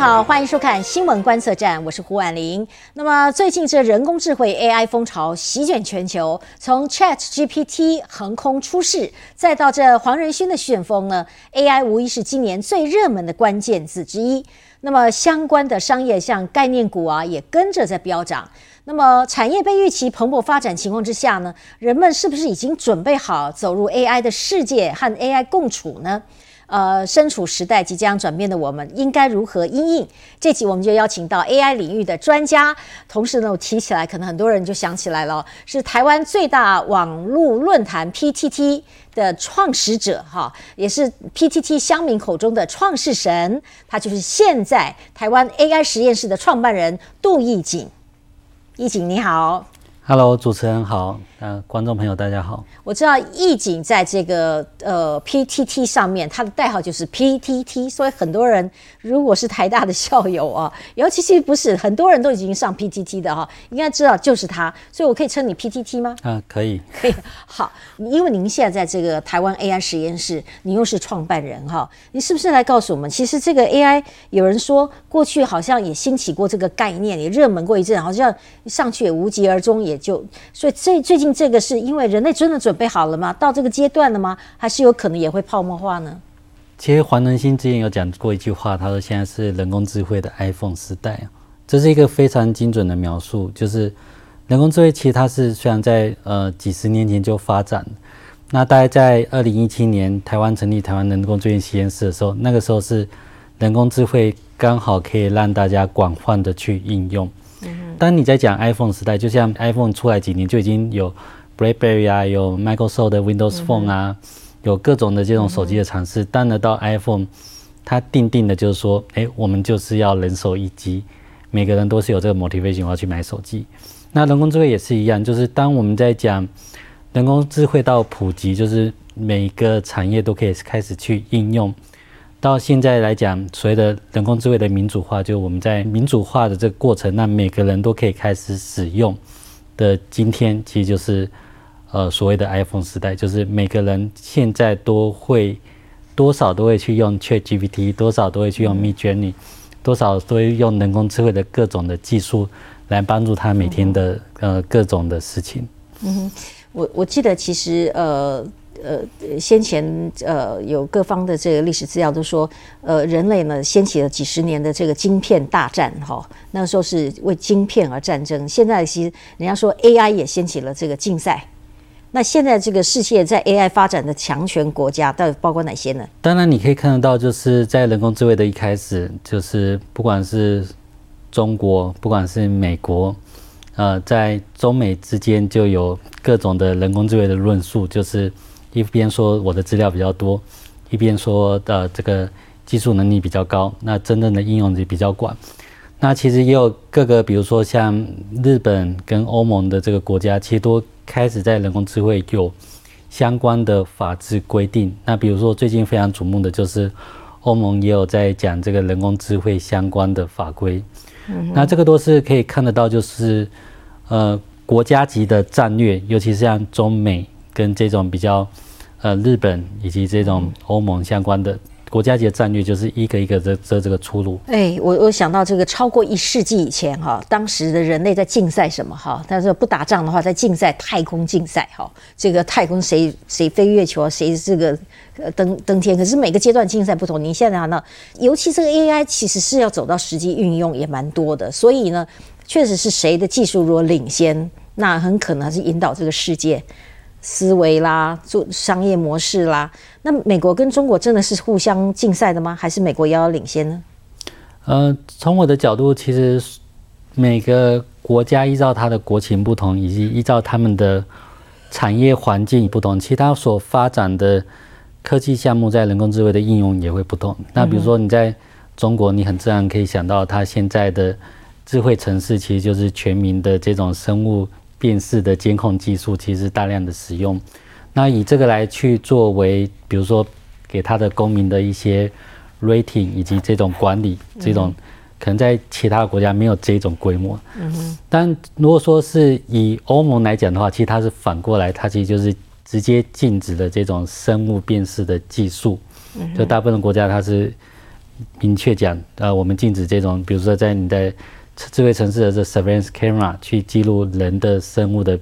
好，欢迎收看新闻观测站，我是胡婉玲。那么最近这人工智慧 AI 风潮席卷全球，从 Chat GPT 横空出世，再到这黄仁勋的旋风呢，AI 无疑是今年最热门的关键字之一。那么相关的商业像概念股啊，也跟着在飙涨。那么产业被预期蓬勃发展情况之下呢，人们是不是已经准备好走入 AI 的世界和 AI 共处呢？呃，身处时代即将转变的我们，应该如何应应？这集我们就邀请到 AI 领域的专家，同时呢，我提起来，可能很多人就想起来了，是台湾最大网络论坛 PTT 的创始者，哈，也是 PTT 乡民口中的创世神，他就是现在台湾 AI 实验室的创办人杜义景。义景你好。Hello，主持人好，呃，观众朋友大家好。我知道易景在这个呃 PTT 上面，他的代号就是 PTT，所以很多人如果是台大的校友啊，尤其其实不是很多人都已经上 PTT 的哈，应该知道就是他，所以我可以称你 PTT 吗？啊，可以，可以。好，因为您现在在这个台湾 AI 实验室，你又是创办人哈，你是不是来告诉我们，其实这个 AI 有人说过去好像也兴起过这个概念，也热门过一阵，好像上去也无疾而终，也。就所以最最近这个是因为人类真的准备好了吗？到这个阶段了吗？还是有可能也会泡沫化呢？其实黄仁勋之前有讲过一句话，他说现在是人工智慧的 iPhone 时代，这是一个非常精准的描述。就是人工智慧其实它是虽然在呃几十年前就发展，那大概在二零一七年台湾成立台湾人工智慧实验室的时候，那个时候是人工智慧刚好可以让大家广泛的去应用。当你在讲 iPhone 时代，就像 iPhone 出来几年就已经有 BlackBerry 啊，有 Microsoft 的 Windows Phone 啊，有各种的这种手机的尝试。但呢，到 iPhone，它定定的就是说，哎，我们就是要人手一机，每个人都是有这个 motivation 要去买手机。那人工智慧也是一样，就是当我们在讲人工智慧到普及，就是每个产业都可以开始去应用。到现在来讲，所谓的人工智慧的民主化，就我们在民主化的这个过程，那每个人都可以开始使用的今天，其实就是呃所谓的 iPhone 时代，就是每个人现在都会多少都会去用 ChatGPT，多少都会去用 Midjourney，多少都会用人工智慧的各种的技术来帮助他每天的呃各种的事情。嗯哼，我我记得其实呃。呃，先前呃有各方的这个历史资料都说，呃，人类呢掀起了几十年的这个晶片大战，哈，那时候是为晶片而战争。现在其实人家说 AI 也掀起了这个竞赛。那现在这个世界在 AI 发展的强权国家，到底包括哪些呢？当然，你可以看得到，就是在人工智慧的一开始，就是不管是中国，不管是美国，呃，在中美之间就有各种的人工智慧的论述，就是。一边说我的资料比较多，一边说的这个技术能力比较高，那真正的应用也比较广。那其实也有各个，比如说像日本跟欧盟的这个国家，其实都开始在人工智慧有相关的法制规定。那比如说最近非常瞩目的就是欧盟也有在讲这个人工智慧相关的法规。那这个都是可以看得到，就是呃国家级的战略，尤其是像中美。跟这种比较，呃，日本以及这种欧盟相关的国家级的战略，就是一个一个的这这个出路。哎，我我想到这个超过一世纪以前哈，当时的人类在竞赛什么哈？他说不打仗的话，在竞赛太空竞赛哈，这个太空谁谁飞月球，谁这个呃登登天。可是每个阶段竞赛不同。你现在呢，尤其这个 AI 其实是要走到实际运用也蛮多的，所以呢，确实是谁的技术如果领先，那很可能是引导这个世界。思维啦，做商业模式啦，那美国跟中国真的是互相竞赛的吗？还是美国遥遥领先呢？呃，从我的角度，其实每个国家依照它的国情不同，以及依照他们的产业环境不同，其他所发展的科技项目在人工智慧的应用也会不同。那比如说你在中国，你很自然可以想到，它现在的智慧城市其实就是全民的这种生物。辨识的监控技术其实大量的使用，那以这个来去作为，比如说给他的公民的一些 rating 以及这种管理，这种可能在其他国家没有这种规模。嗯哼。但如果说是以欧盟来讲的话，其实它是反过来，它其实就是直接禁止了这种生物辨识的技术。嗯。就大部分国家它是明确讲，呃，我们禁止这种，比如说在你的智慧城市的这 surveillance camera 去记录人的生物的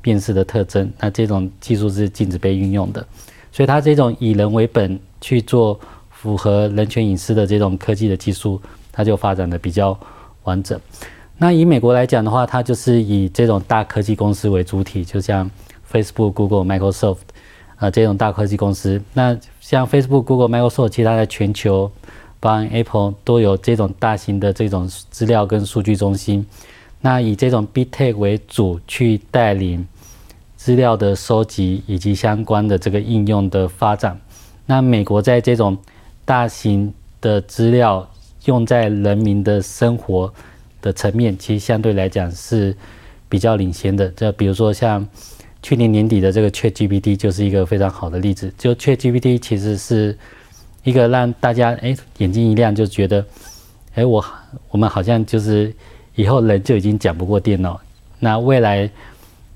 辨识的特征，那这种技术是禁止被运用的。所以它这种以人为本去做符合人权隐私的这种科技的技术，它就发展的比较完整。那以美国来讲的话，它就是以这种大科技公司为主体，就像 Facebook、Google、Microsoft 啊这种大科技公司。那像 Facebook、Google、Microsoft，其他在全球，帮 Apple 都有这种大型的这种资料跟数据中心。那以这种 Big Tech 为主去带领。资料的收集以及相关的这个应用的发展，那美国在这种大型的资料用在人民的生活的层面，其实相对来讲是比较领先的。就比如说像去年年底的这个 ChatGPT 就是一个非常好的例子。就 ChatGPT 其实是一个让大家哎眼睛一亮，就觉得哎我我们好像就是以后人就已经讲不过电脑，那未来。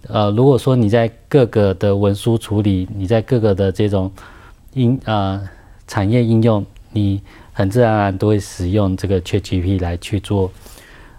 呃，如果说你在各个的文书处理，你在各个的这种应呃产业应用，你很自然而然都会使用这个 ChatGPT 来去做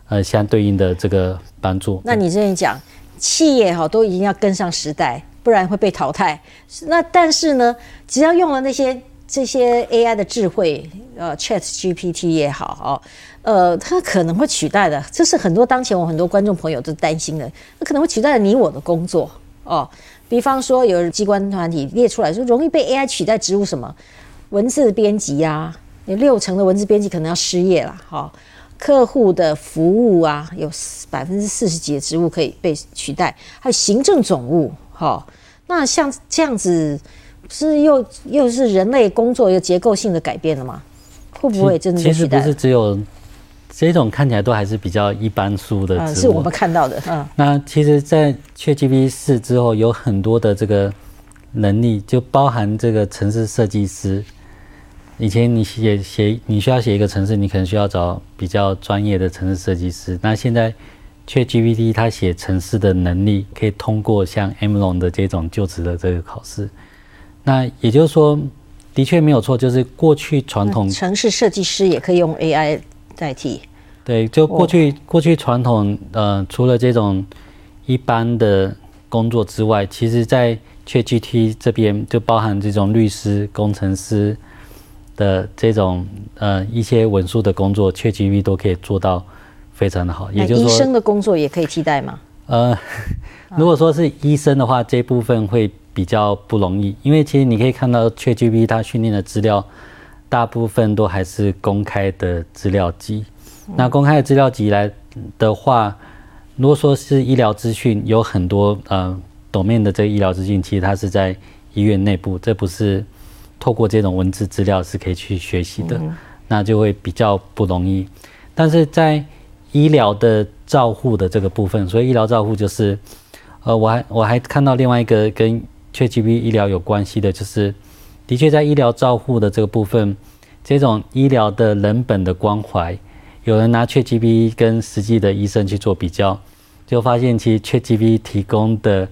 呃相对应的这个帮助。那你这样讲，企业哈都已经要跟上时代，不然会被淘汰。那但是呢，只要用了那些这些 AI 的智慧，呃，ChatGPT 也好哦。呃，它可能会取代的，这是很多当前我很多观众朋友都担心的，那可能会取代了你我的工作哦。比方说，有机关团体列出来说，容易被 AI 取代职务什么？文字编辑啊，有六成的文字编辑可能要失业了。哈，客户的服务啊，有百分之四十几的职务可以被取代，还有行政总务。哈，那像这样子，是又又是人类工作一个结构性的改变了吗？会不会真的其实不是只有。这种看起来都还是比较一般书的字是我们看到的。嗯，那其实，在 ChatGPT 四之后，有很多的这个能力，就包含这个城市设计师。以前你写写，你需要写一个城市，你可能需要找比较专业的城市设计师。那现在 ChatGPT 它写城市的能力，可以通过像 M 龙的这种就职的这个考试。那也就是说，的确没有错，就是过去传统城市设计师也可以用 AI。代替，对，就过去过去传统，呃，除了这种一般的工作之外，其实在 ChatGPT 这边就包含这种律师、工程师的这种呃一些文书的工作，ChatGPT 都可以做到非常的好。也就是说，医生的工作也可以替代吗？呃，如果说是医生的话，这部分会比较不容易，因为其实你可以看到 ChatGPT 它训练的资料。大部分都还是公开的资料集。那公开的资料集来的话，如果说是医疗资讯，有很多呃抖面的这个医疗资讯，其实它是在医院内部，这不是透过这种文字资料是可以去学习的，那就会比较不容易。但是在医疗的照护的这个部分，所以医疗照护就是，呃，我还我还看到另外一个跟 ChatGPT 医疗有关系的，就是。的确，在医疗照护的这个部分，这种医疗的人本的关怀，有人拿 ChatGPT 跟实际的医生去做比较，就发现其实 ChatGPT 提供的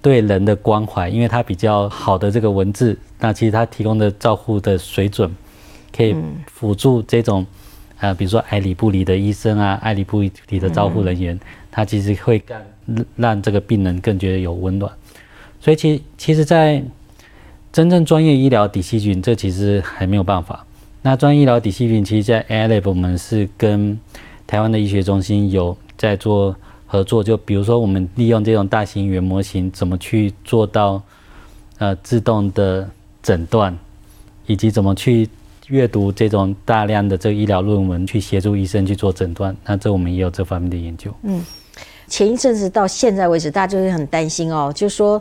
对人的关怀，因为它比较好的这个文字，那其实它提供的照护的水准，可以辅助这种啊，比如说爱理不理的医生啊，爱理不理的照护人员，他其实会让让这个病人更觉得有温暖。所以，其其实，在真正专业医疗底细菌，这其实还没有办法。那专业医疗底细菌，其实，在 AI Lab 我们是跟台湾的医学中心有在做合作。就比如说，我们利用这种大型语言模型，怎么去做到呃自动的诊断，以及怎么去阅读这种大量的这个医疗论文，去协助医生去做诊断。那这我们也有这方面的研究。嗯，前一阵子到现在为止，大家就会很担心哦，就说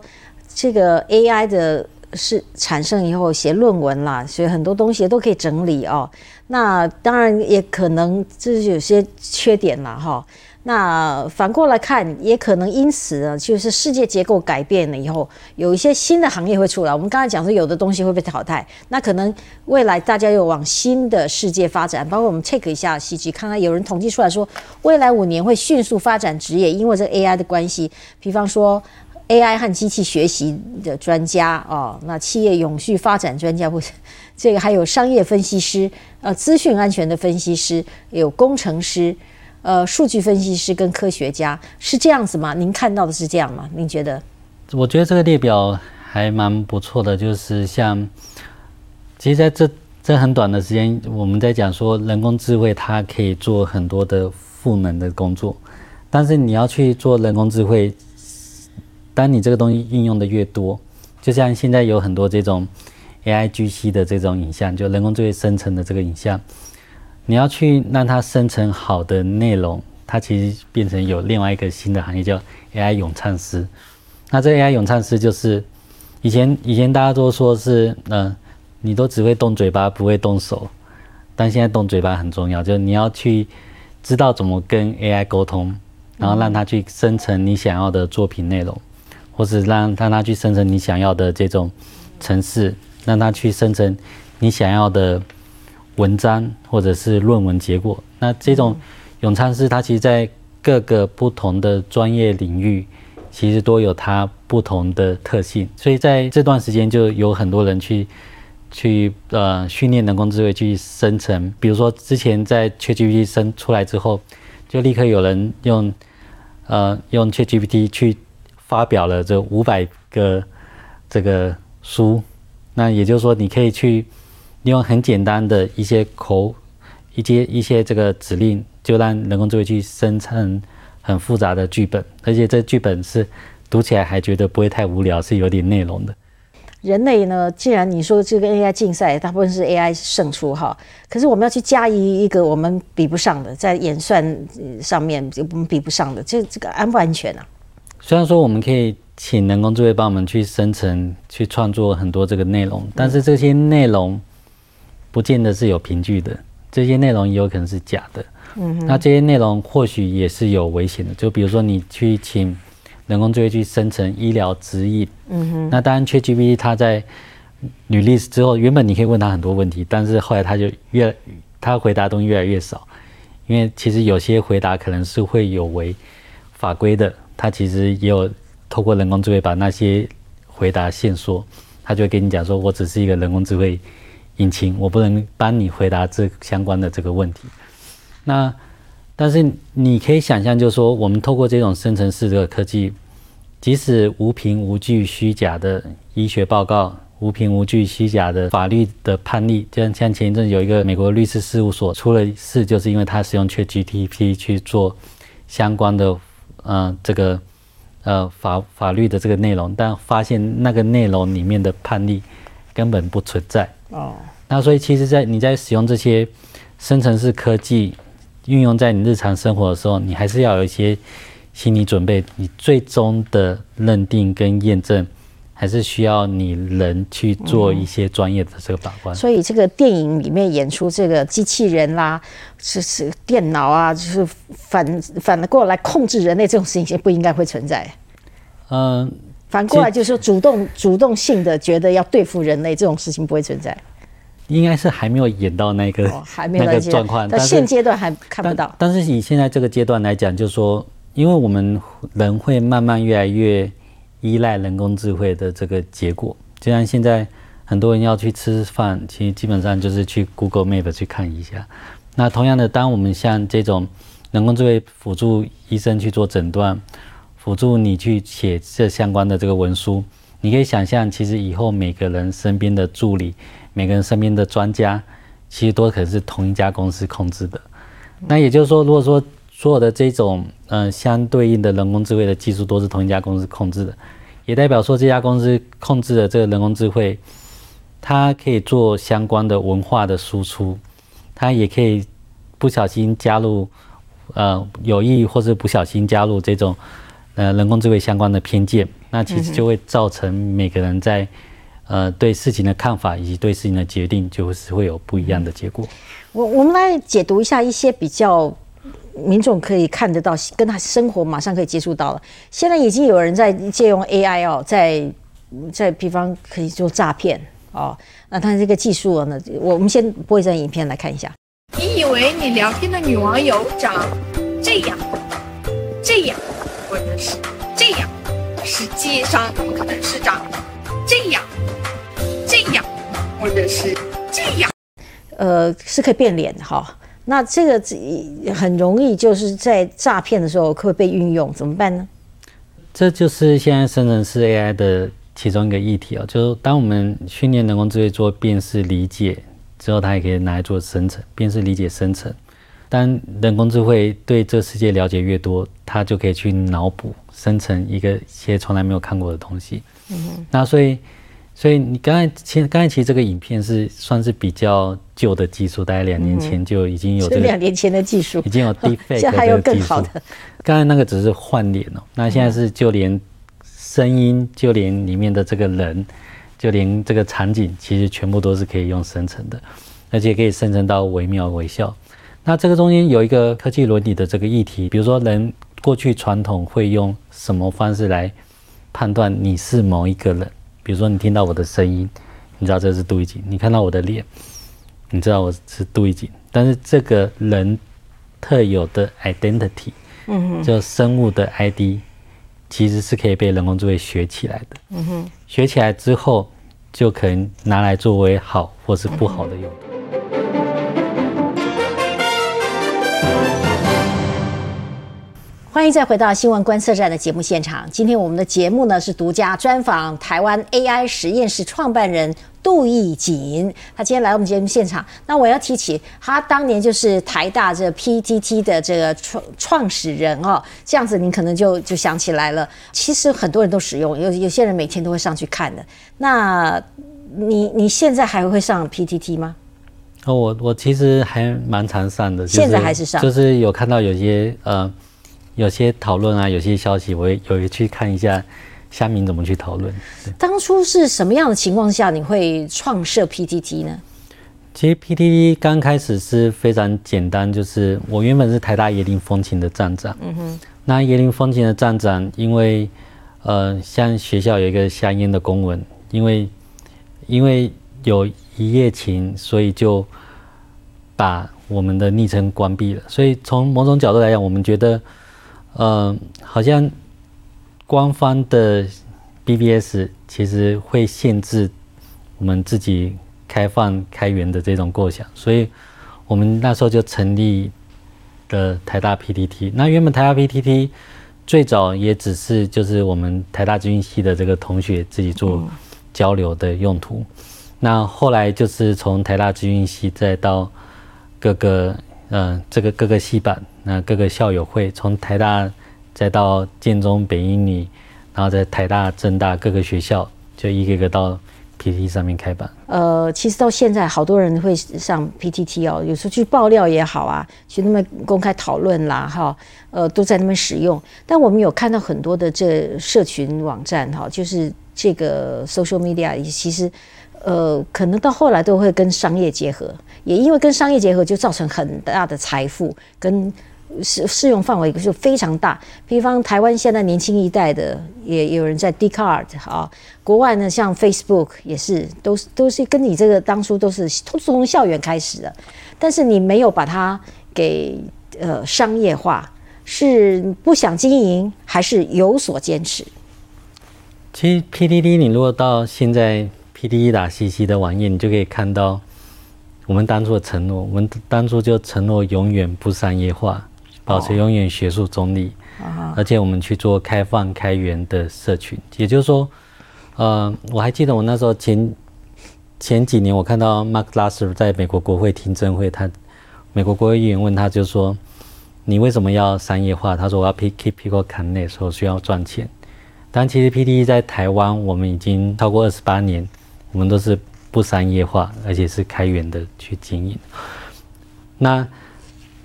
这个 AI 的。是产生以后写论文啦，所以很多东西都可以整理哦。那当然也可能这是有些缺点了哈。那反过来看，也可能因此呢，就是世界结构改变了以后，有一些新的行业会出来。我们刚才讲说，有的东西会被淘汰，那可能未来大家又往新的世界发展。包括我们 check 一下戏剧，看看有人统计出来说，未来五年会迅速发展职业，因为这 AI 的关系。比方说。AI 和机器学习的专家哦，那企业永续发展专家，或者这个还有商业分析师，呃，资讯安全的分析师，有工程师，呃，数据分析师跟科学家，是这样子吗？您看到的是这样吗？您觉得？我觉得这个列表还蛮不错的，就是像，其实在这这很短的时间，我们在讲说人工智慧它可以做很多的赋能的工作，但是你要去做人工智慧。当你这个东西应用的越多，就像现在有很多这种 AI GC 的这种影像，就人工智慧生成的这个影像，你要去让它生成好的内容，它其实变成有另外一个新的行业叫 AI 咏唱师。那这 AI 咏唱师就是以前以前大家都说是，嗯，你都只会动嘴巴不会动手，但现在动嘴巴很重要，就是你要去知道怎么跟 AI 沟通，然后让它去生成你想要的作品内容。或是让让它去生成你想要的这种程式，让它去生成你想要的文章或者是论文结果。那这种永昌师，它其实在各个不同的专业领域，其实都有它不同的特性。所以在这段时间，就有很多人去去呃训练人工智慧去生成。比如说之前在 ChatGPT 生出来之后，就立刻有人用呃用 ChatGPT 去。发表了这五百个这个书，那也就是说，你可以去利用很简单的一些口一些一些这个指令，就让人工智慧去生成很复杂的剧本，而且这剧本是读起来还觉得不会太无聊，是有点内容的。人类呢，既然你说这个 AI 竞赛大部分是 AI 胜出哈，可是我们要去加一一个我们比不上的，在演算上面我们比不上的，这这个安不安全啊？虽然说我们可以请人工智慧帮我们去生成、去创作很多这个内容，但是这些内容不见得是有凭据的，这些内容也有可能是假的。嗯，那这些内容或许也是有危险的。就比如说你去请人工智慧去生成医疗指引，嗯哼，那当然 ChatGPT 它在履历之后，原本你可以问他很多问题，但是后来他就越他回答东西越来越少，因为其实有些回答可能是会有违法规的。他其实也有透过人工智慧把那些回答线索，他就会跟你讲说，我只是一个人工智慧引擎，我不能帮你回答这相关的这个问题。那但是你可以想象，就是说我们透过这种生成式的科技，即使无凭无据、虚假的医学报告、无凭无据、虚假的法律的判例，就像像前一阵有一个美国律师事务所出了事，就是因为他使用 ChatGPT 去做相关的。嗯，这个呃法法律的这个内容，但发现那个内容里面的判例根本不存在哦。那所以其实，在你在使用这些生成式科技运用在你日常生活的时候，你还是要有一些心理准备，你最终的认定跟验证。还是需要你人去做一些专业的这个把关。所以这个电影里面演出这个机器人啦，是是电脑啊，就是反反过来控制人类这种事情，不应该会存在。嗯，反过来就是说，主动主动性的觉得要对付人类这种事情不会存在。应该是还没有演到那个还没有那个状况，但现阶段还看不到。但是以现在这个阶段来讲，就是说，因为我们人会慢慢越来越。依赖人工智慧的这个结果，就像现在很多人要去吃饭，其实基本上就是去 Google Map 去看一下。那同样的，当我们像这种人工智慧辅助医生去做诊断，辅助你去写这相关的这个文书，你可以想象，其实以后每个人身边的助理，每个人身边的专家，其实都可是同一家公司控制的。那也就是说，如果说所有的这种嗯相对应的人工智慧的技术都是同一家公司控制的，也代表说这家公司控制的这个人工智慧，它可以做相关的文化的输出，它也可以不小心加入呃有意或是不小心加入这种呃人工智慧相关的偏见，那其实就会造成每个人在呃对事情的看法以及对事情的决定，就是会有不一样的结果。我我们来解读一下一些比较。民众可以看得到，跟他生活马上可以接触到了。现在已经有人在借用 AI 哦，在在比方可以做诈骗哦。那他这个技术呢？我们先播一段影片来看一下。你以为你聊天的女网友长这样、这样，或者是这样？实际上可能是长这样、这样，或者是这样。呃，是可以变脸的哈。那这个这很容易就是在诈骗的时候会被运用，怎么办呢？这就是现在生成式 AI 的其中一个议题哦，就是当我们训练人工智慧做辨识理解之后，它也可以拿来做生成、辨识理解生成。当人工智慧对这世界了解越多，它就可以去脑补生成一个些从来没有看过的东西。嗯，那所以。所以你刚才其实刚才其实这个影片是算是比较旧的技术，大概两年前就已经有这个两年前的技术，已经有 deepfake 现在还有更好的。刚才那个只是换脸哦，那现在是就连声音，就连里面的这个人，就连这个场景，其实全部都是可以用生成的，而且可以生成到惟妙惟肖。那这个中间有一个科技伦理的这个议题，比如说人过去传统会用什么方式来判断你是某一个人？比如说，你听到我的声音，你知道这是杜一景；你看到我的脸，你知道我是杜一景。但是这个人特有的 identity，嗯哼，就生物的 ID，其实是可以被人工智慧学起来的。嗯哼，学起来之后，就可能拿来作为好或是不好的用途。欢迎再回到新闻观测站的节目现场。今天我们的节目呢是独家专访台湾 AI 实验室创办人杜义锦，他今天来我们节目现场。那我要提起他当年就是台大这 PTT 的这个创创始人哦，这样子您可能就就想起来了。其实很多人都使用，有有些人每天都会上去看的。那你你现在还会上 PTT 吗？哦，我我其实还蛮常上的，现在还是上，就是有看到有些呃。有些讨论啊，有些消息，我也有去看一下，虾民怎么去讨论。当初是什么样的情况下你会创设 PTT 呢？其实 PTT 刚开始是非常简单，就是我原本是台大椰林风情的站长。嗯哼。那椰林风情的站长，因为呃，像学校有一个香烟的公文，因为因为有一夜情，所以就把我们的昵称关闭了。所以从某种角度来讲，我们觉得。呃，好像官方的 BBS 其实会限制我们自己开放开源的这种构想，所以我们那时候就成立的台大 PTT。那原本台大 PTT 最早也只是就是我们台大资讯系的这个同学自己做交流的用途。那后来就是从台大资讯系再到各个呃这个各个系版。那各个校友会，从台大再到建中、北英女，然后在台大、政大各个学校，就一个个到 PTT 上面开班。呃，其实到现在，好多人会上 PTT 哦，有时候去爆料也好啊，去那边公开讨论啦，哈，呃，都在那边使用。但我们有看到很多的这社群网站，哈，就是这个 social media，其实，呃，可能到后来都会跟商业结合，也因为跟商业结合，就造成很大的财富跟。适适用范围就非常大，比方台湾现在年轻一代的也有人在 d c a r d 啊，国外呢像 Facebook 也是，都是都是跟你这个当初都是都是从校园开始的，但是你没有把它给呃商业化，是不想经营还是有所坚持？其实 PDD 你如果到现在 PDD 打 CC 的网页，你就可以看到我们当初的承诺，我们当初就承诺永远不商业化。保持永远学术中立，而且我们去做开放开源的社群，也就是说，呃，我还记得我那时候前前几年，我看到 Mark Lasser 在美国国会听证会，他美国国会议员问他就说：“你为什么要商业化？”他说：“我要 keep people connect，说需要赚钱。”但其实 P D E 在台湾，我们已经超过二十八年，我们都是不商业化，而且是开源的去经营。那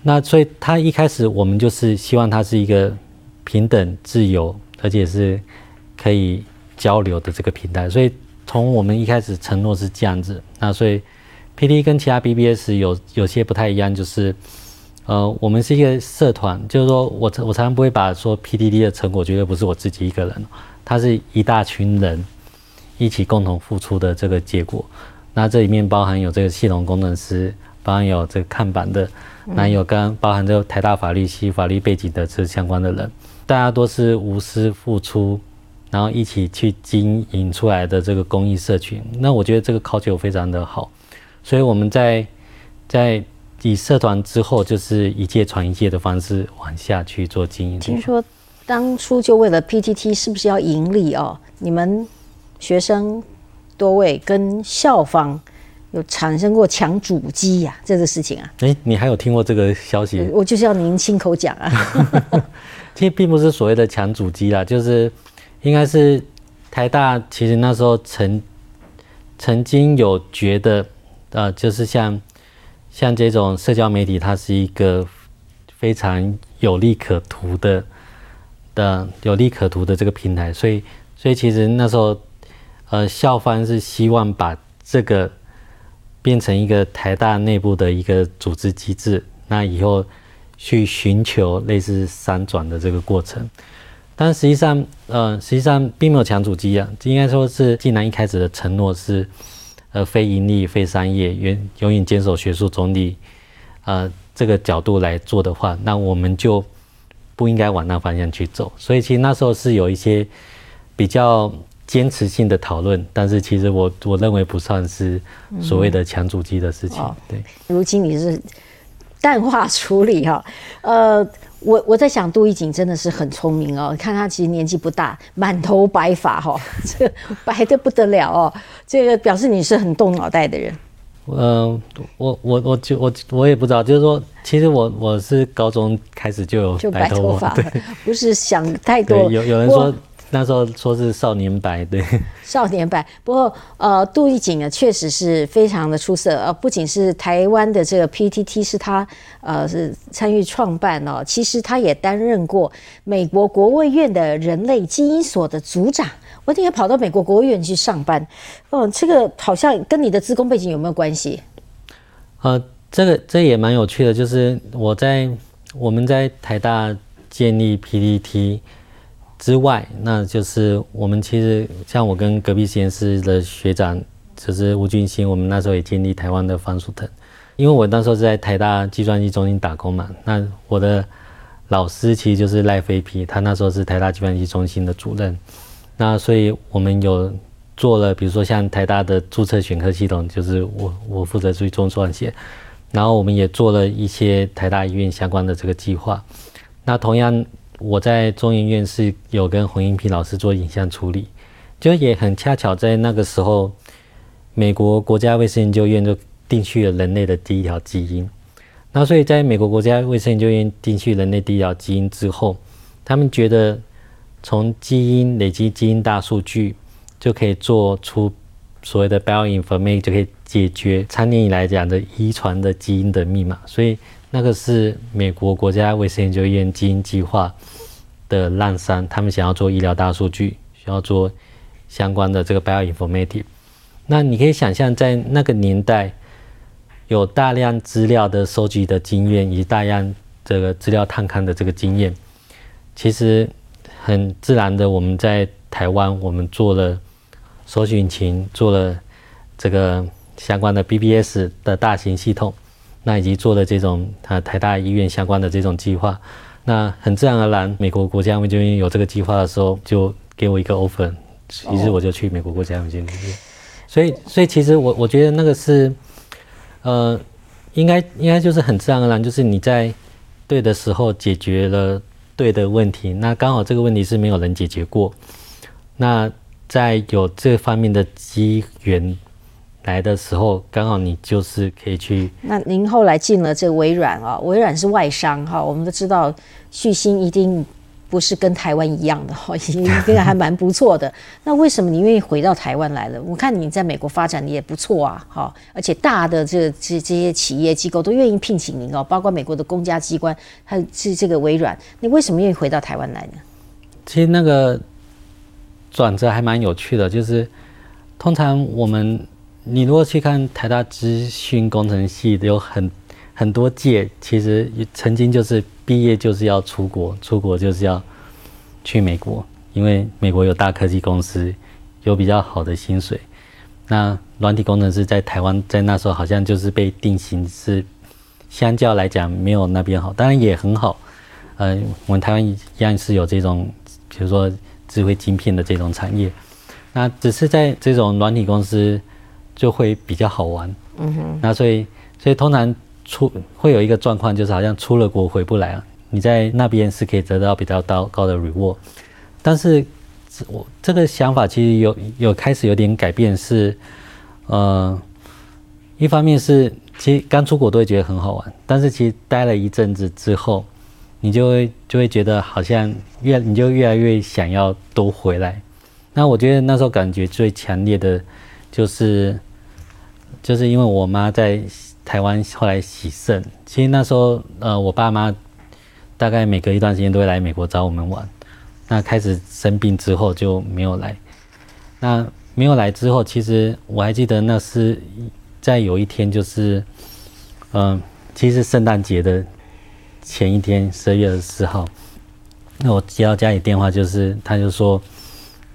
那所以，他一开始我们就是希望它是一个平等、自由，而且是可以交流的这个平台。所以从我们一开始承诺是这样子。那所以，P D 跟其他 B B S 有有些不太一样，就是呃，我们是一个社团，就是说我我常常不会把说 P D D 的成果绝对不是我自己一个人，它是一大群人一起共同付出的这个结果。那这里面包含有这个系统工程师，包含有这个看板的。那有跟包含着台大法律系法律背景的这相关的人，大家都是无私付出然后一起去经营出来的这个公益社群。那我觉得这个 culture 非常的好，所以我们在在以社团之后，就是一届传一届的方式往下去做经营。听说当初就为了 PTT 是不是要盈利哦？你们学生多位跟校方有产生过抢主机呀、这个事情啊？哎，你还有听过这个消息？我就是要您亲口讲啊。其实并不是所谓的抢主机啦，就是应该是台大其实那时候曾曾经有觉得，呃，就是像像这种社交媒体，它是一个非常有利可图的的有利可图的这个平台，所以所以其实那时候呃校方是希望把这个变成一个台大内部的一个组织机制，那以后。去寻求类似三转的这个过程，但实际上，呃，实际上并没有抢主机啊，应该说是既然一开始的承诺是，呃，非盈利、非商业，永永远坚守学术中立，呃，这个角度来做的话，那我们就不应该往那方向去走。所以其实那时候是有一些比较坚持性的讨论，但是其实我我认为不算是所谓的抢主机的事情。对，如今你是。淡化处理哈，呃，我我在想杜一景真的是很聪明哦，看他其实年纪不大，满头白发哈，这白的不得了哦，这个表示你是很动脑袋的人。嗯，我我我就我我也不知道，就是说，其实我我是高中开始就有白头发，对，不是想太多。有有人说。那时候说是少年白，对，少年白。不过，呃，杜义景呢，确实是非常的出色。呃，不仅是台湾的这个 PTT 是他，呃，是参与创办哦。其实他也担任过美国国务院的人类基因所的组长。我今天跑到美国国务院去上班，哦，这个好像跟你的自工背景有没有关系？呃，这个这也蛮有趣的，就是我在我们在台大建立 PTT。之外，那就是我们其实像我跟隔壁实验室的学长，就是吴俊兴，我们那时候也建立台湾的方树藤，因为我那时候是在台大计算机中心打工嘛，那我的老师其实就是赖飞皮，他那时候是台大计算机中心的主任，那所以我们有做了，比如说像台大的注册选课系统，就是我我负责去做撰写，然后我们也做了一些台大医院相关的这个计划，那同样。我在中研院是有跟洪英平老师做影像处理，就也很恰巧在那个时候，美国国家卫生研究院就定序了人类的第一条基因。那所以在美国国家卫生研究院定序人类第一条基因之后，他们觉得从基因累积基因大数据就可以做出所谓的 bioinformatics，就可以解决常年以来讲的遗传的基因的密码。所以。那个是美国国家卫生研究院基因计划的烂山，他们想要做医疗大数据，需要做相关的这个 bioinformatics。那你可以想象，在那个年代，有大量资料的收集的经验，以及大量这个资料探勘的这个经验，其实很自然的，我们在台湾，我们做了搜寻引擎，做了这个相关的 BBS 的大型系统。那以及做的这种啊台大医院相关的这种计划，那很自然而然，美国国家卫生院有这个计划的时候，就给我一个 offer，于是我就去美国国家卫生院。所以，所以其实我我觉得那个是，呃，应该应该就是很自然而然，就是你在对的时候解决了对的问题，那刚好这个问题是没有人解决过，那在有这方面的机缘。来的时候，刚好你就是可以去。那您后来进了这个微软啊，微软是外商哈，我们都知道旭星一定不是跟台湾一样的哈，应该还蛮不错的。那为什么你愿意回到台湾来了？我看你在美国发展的也不错啊，哈，而且大的这这这些企业机构都愿意聘请您哦，包括美国的公家机关，还有这这个微软，你为什么愿意回到台湾来呢？其实那个转折还蛮有趣的，就是通常我们。你如果去看台大资讯工程系，有很很多届，其实曾经就是毕业就是要出国，出国就是要去美国，因为美国有大科技公司，有比较好的薪水。那软体工程师在台湾，在那时候好像就是被定型是相较来讲没有那边好，当然也很好。呃，我们台湾一样是有这种，比如说智慧晶片的这种产业。那只是在这种软体公司就会比较好玩，嗯哼。那所以所以通常出会有一个状况，就是好像出了国回不来了。你在那边是可以得到比较高高的 reward，但是我这个想法其实有有开始有点改变，是呃，一方面是其实刚出国都会觉得很好玩，但是其实待了一阵子之后，你就会就会觉得好像越你就越来越想要都回来。那我觉得那时候感觉最强烈的，就是就是因为我妈在台湾后来喜肾，其实那时候呃我爸妈。大概每隔一段时间都会来美国找我们玩。那开始生病之后就没有来。那没有来之后，其实我还记得那是在有一天，就是嗯，其实圣诞节的前一天，十二月二十四号。那我接到家里电话，就是他就说，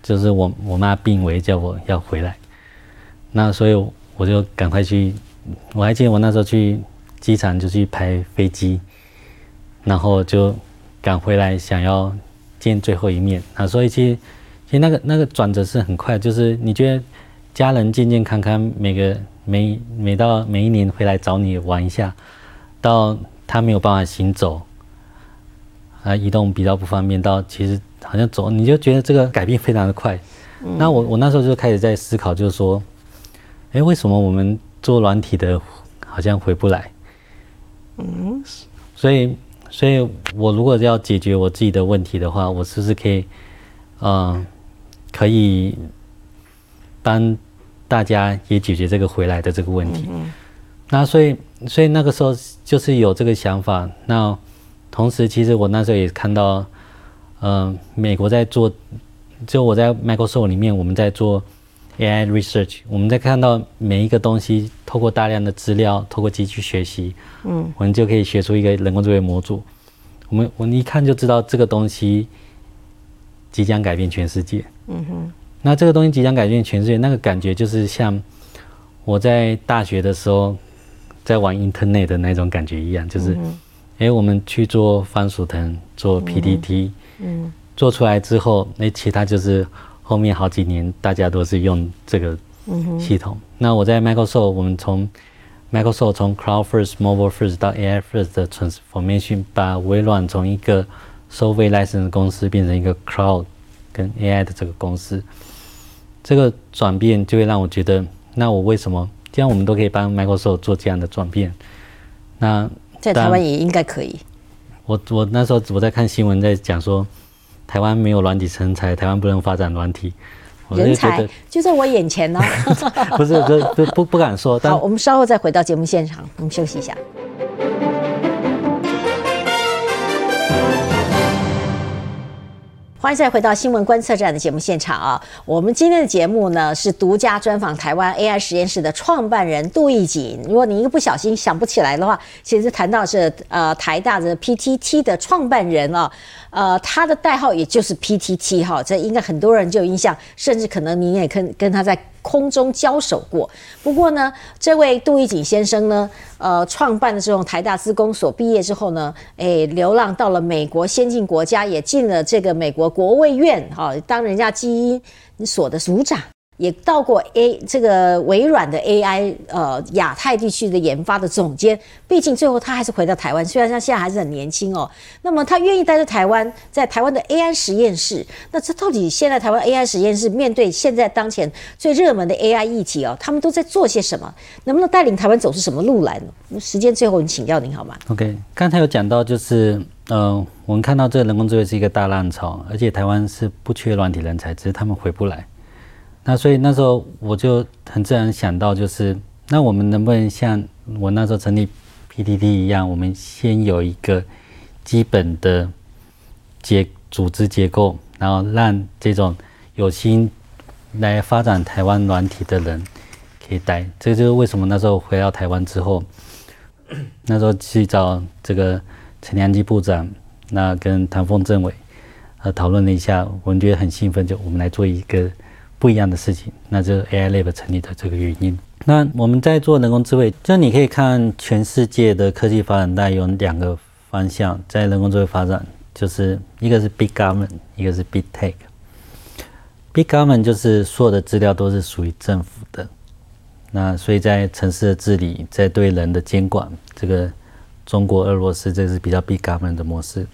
就是我我妈病危，叫我要回来。那所以我就赶快去。我还记得我那时候去机场就去拍飞机。然后就赶回来，想要见最后一面啊！所以其实其实那个那个转折是很快，就是你觉得家人健健康康，每个每每到每一年回来找你玩一下，到他没有办法行走啊，移动比较不方便，到其实好像走，你就觉得这个改变非常的快。那我我那时候就开始在思考，就是说，哎，为什么我们做软体的好像回不来？嗯，所以。所以，我如果要解决我自己的问题的话，我是不是可以，嗯，可以帮大家也解决这个回来的这个问题？那所以，所以那个时候就是有这个想法。那同时，其实我那时候也看到，嗯，美国在做，就我在 Microsoft 里面，我们在做。AI research，我们在看到每一个东西，透过大量的资料，透过机器学习，嗯，我们就可以学出一个人工智能模组。我们我们一看就知道这个东西即将改变全世界。嗯哼。那这个东西即将改变全世界，那个感觉就是像我在大学的时候在玩 Internet 的那种感觉一样，就是，哎，我们去做番薯藤，做 PPT，嗯，做出来之后，那其他就是。后面好几年，大家都是用这个系统。那我在 Microsoft，我们从 Microsoft 从 Cloud First、Mobile First 到 AI First 的 transformation，把微软从一个收费 license 公司变成一个 Cloud 跟 AI 的这个公司。这个转变就会让我觉得，那我为什么既然？我们都可以帮 Microsoft 做这样的转变。那在台湾也应该可以。我我那时候我在看新闻，在讲说。台湾没有软体成才，台湾不能发展软体。人才就在我眼前呢。不是，不不不敢说。好，我们稍后再回到节目现场，我们休息一下。欢迎再回到新闻观测站的节目现场啊！我们今天的节目呢是独家专访台湾 AI 实验室的创办人杜义景。如果你一个不小心想不起来的话，其实谈到是呃台大的 PTT 的创办人啊，呃他的代号也就是 PTT 哈，这应该很多人就有印象，甚至可能您也跟跟他在。空中交手过，不过呢，这位杜义景先生呢，呃，创办的这种台大资工所毕业之后呢，诶，流浪到了美国先进国家，也进了这个美国国卫院，哈，当人家基因所的组长。也到过 A 这个微软的 AI 呃亚太地区的研发的总监，毕竟最后他还是回到台湾，虽然他现在还是很年轻哦。那么他愿意待在台湾，在台湾的 AI 实验室。那这到底现在台湾 AI 实验室面对现在当前最热门的 AI 议题哦，他们都在做些什么？能不能带领台湾走出什么路来呢？时间最后，你请教您好吗？OK，刚才有讲到就是，呃，我们看到这个人工智能是一个大浪潮，而且台湾是不缺软体人才，只是他们回不来。那所以那时候我就很自然想到，就是那我们能不能像我那时候成立 PTT 一样，我们先有一个基本的结组织结构，然后让这种有心来发展台湾软体的人可以待。这就是为什么那时候回到台湾之后，那时候去找这个陈良基部长，那跟唐凤政委呃讨论了一下，我们觉得很兴奋，就我们来做一个。不一样的事情，那就是 AI Lab 成立的这个原因。那我们在做人工智慧，就你可以看全世界的科技发展，大概有两个方向在人工智慧发展，就是一个是 Big Government，一个是 Big Tech。Big Government 就是所有的资料都是属于政府的，那所以在城市的治理，在对人的监管，这个中国、俄罗斯这是比较 Big Government 的模式。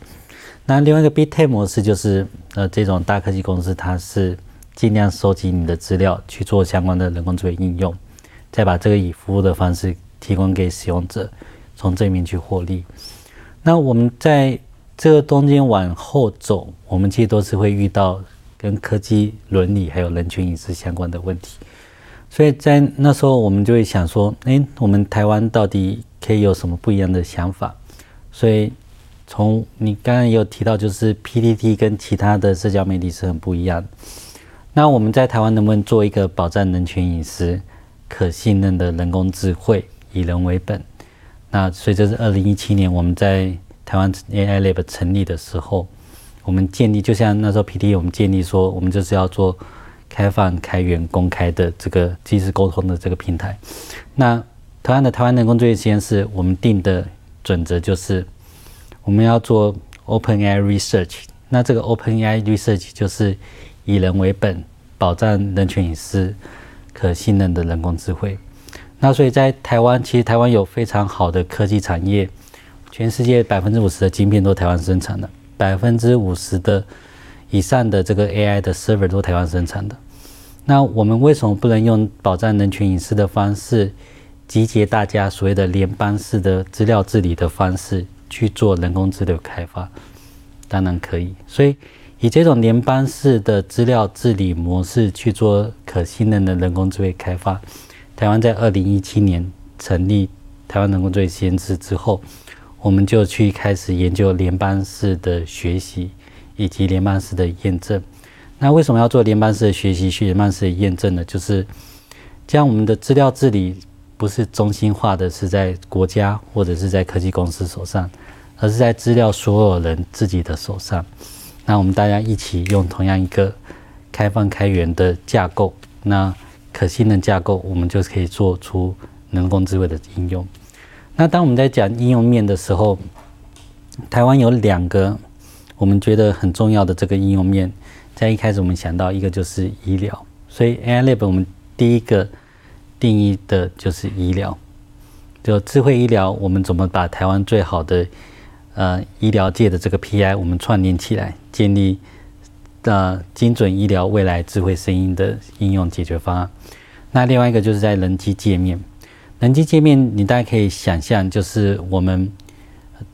那另外一个 Big Tech 模式就是呃这种大科技公司，它是尽量收集你的资料去做相关的人工智能应用，再把这个以服务的方式提供给使用者，从这里面去获利。那我们在这个中间往后走，我们其实都是会遇到跟科技伦理还有人权隐私相关的问题。所以在那时候，我们就会想说，诶，我们台湾到底可以有什么不一样的想法？所以从你刚刚也有提到，就是 PTT 跟其他的社交媒体是很不一样的。那我们在台湾能不能做一个保障人权隐私、可信任的人工智慧，以人为本？那随着是二零一七年我们在台湾 AI Lab 成立的时候，我们建立就像那时候 PT 我们建立说，我们就是要做开放、开源、公开的这个即时沟通的这个平台。那台湾的台湾人工智能实验室，我们定的准则就是我们要做 Open AI Research。那这个 Open AI Research 就是以人为本，保障人权隐私、可信任的人工智慧。那所以在台湾，其实台湾有非常好的科技产业，全世界百分之五十的晶片都是台湾生产的，百分之五十的以上的这个 AI 的 server 都台湾生产的。那我们为什么不能用保障人权隐私的方式，集结大家所谓的联邦式的资料治理的方式去做人工智能开发？当然可以。所以以这种联邦式的资料治理模式去做可信任的人工智慧开发。台湾在二零一七年成立台湾人工智能实验室之后，我们就去开始研究联邦式的学习以及联邦式的验证。那为什么要做联邦式的学习、去联邦式的验证呢？就是这样，我们的资料治理不是中心化的，是在国家或者是在科技公司手上，而是在资料所有人自己的手上。那我们大家一起用同样一个开放开源的架构，那。可信的架构，我们就可以做出人工智慧的应用。那当我们在讲应用面的时候，台湾有两个我们觉得很重要的这个应用面，在一开始我们想到一个就是医疗，所以 AI Lab 我们第一个定义的就是医疗，就智慧医疗，我们怎么把台湾最好的呃医疗界的这个 PI 我们串联起来，建立。的精准医疗未来智慧声音的应用解决方案。那另外一个就是在人机界面，人机界面你大家可以想象，就是我们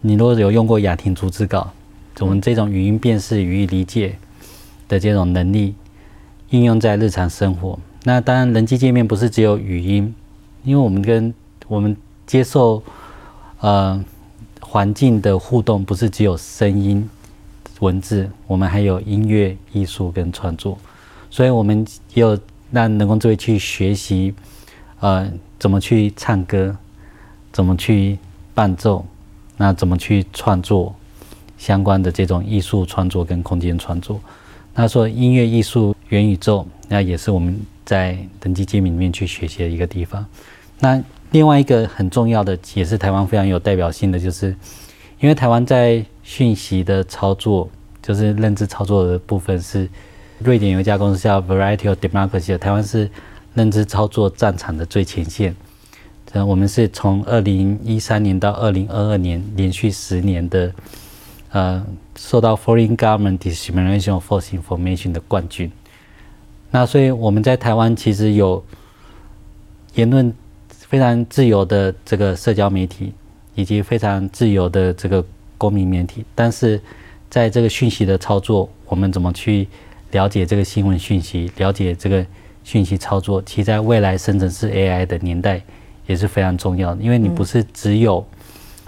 你如果有用过雅婷逐字稿，我们这种语音辨识、语义理解的这种能力应用在日常生活。那当然，人机界面不是只有语音，因为我们跟我们接受呃环境的互动，不是只有声音。文字，我们还有音乐、艺术跟创作，所以我们也有让人工智慧去学习，呃，怎么去唱歌，怎么去伴奏，那怎么去创作相关的这种艺术创作跟空间创作。那说音乐、艺术、元宇宙，那也是我们在人机界面里面去学习的一个地方。那另外一个很重要的，也是台湾非常有代表性的，就是因为台湾在讯息的操作就是认知操作的部分，是瑞典有一家公司叫 Variety of Democracy，台湾是认知操作战场的最前线。我们是从二零一三年到二零二二年连续十年的呃受到 Foreign Government Dissemination of False Information 的冠军。那所以我们在台湾其实有言论非常自由的这个社交媒体，以及非常自由的这个。公民媒体，但是在这个讯息的操作，我们怎么去了解这个新闻讯息，了解这个讯息操作？其在未来生成式 AI 的年代也是非常重要的，因为你不是只有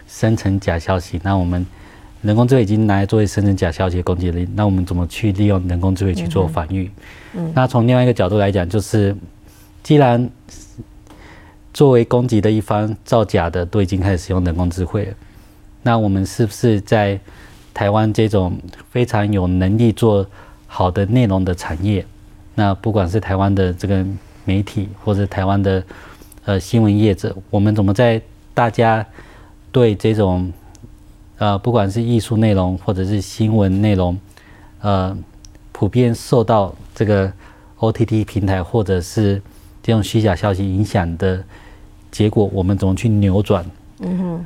生成假消息，那我们人工智慧已经拿来作为生成假消息的攻击力，那我们怎么去利用人工智慧去做防御？嗯，那从另外一个角度来讲，就是既然作为攻击的一方造假的都已经开始使用人工智慧了。那我们是不是在台湾这种非常有能力做好的内容的产业？那不管是台湾的这个媒体，或者台湾的呃新闻业者，我们怎么在大家对这种呃不管是艺术内容或者是新闻内容，呃普遍受到这个 OTT 平台或者是这种虚假消息影响的结果，我们怎么去扭转？嗯哼，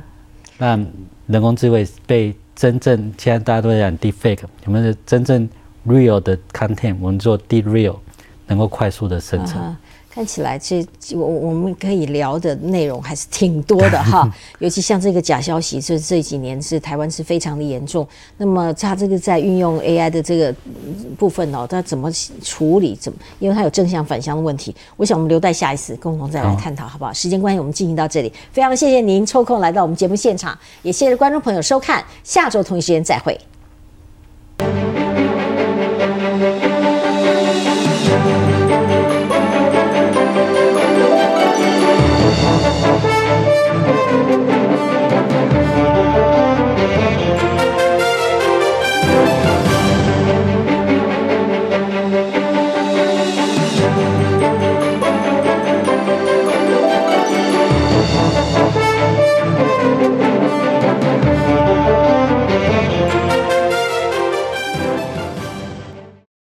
让人工智慧被真正现在大家都在讲 deepfake，我们是真正 real 的 content，我们做 deep real，能够快速的生成。啊看起来这我我们可以聊的内容还是挺多的哈，尤其像这个假消息，这这几年是台湾是非常的严重。那么它这个在运用 AI 的这个部分哦，它怎么处理？怎么？因为它有正向反向的问题。我想我们留待下一次共同再来探讨，好不好？时间关系，我们进行到这里。非常谢谢您抽空来到我们节目现场，也谢谢观众朋友收看，下周同一时间再会。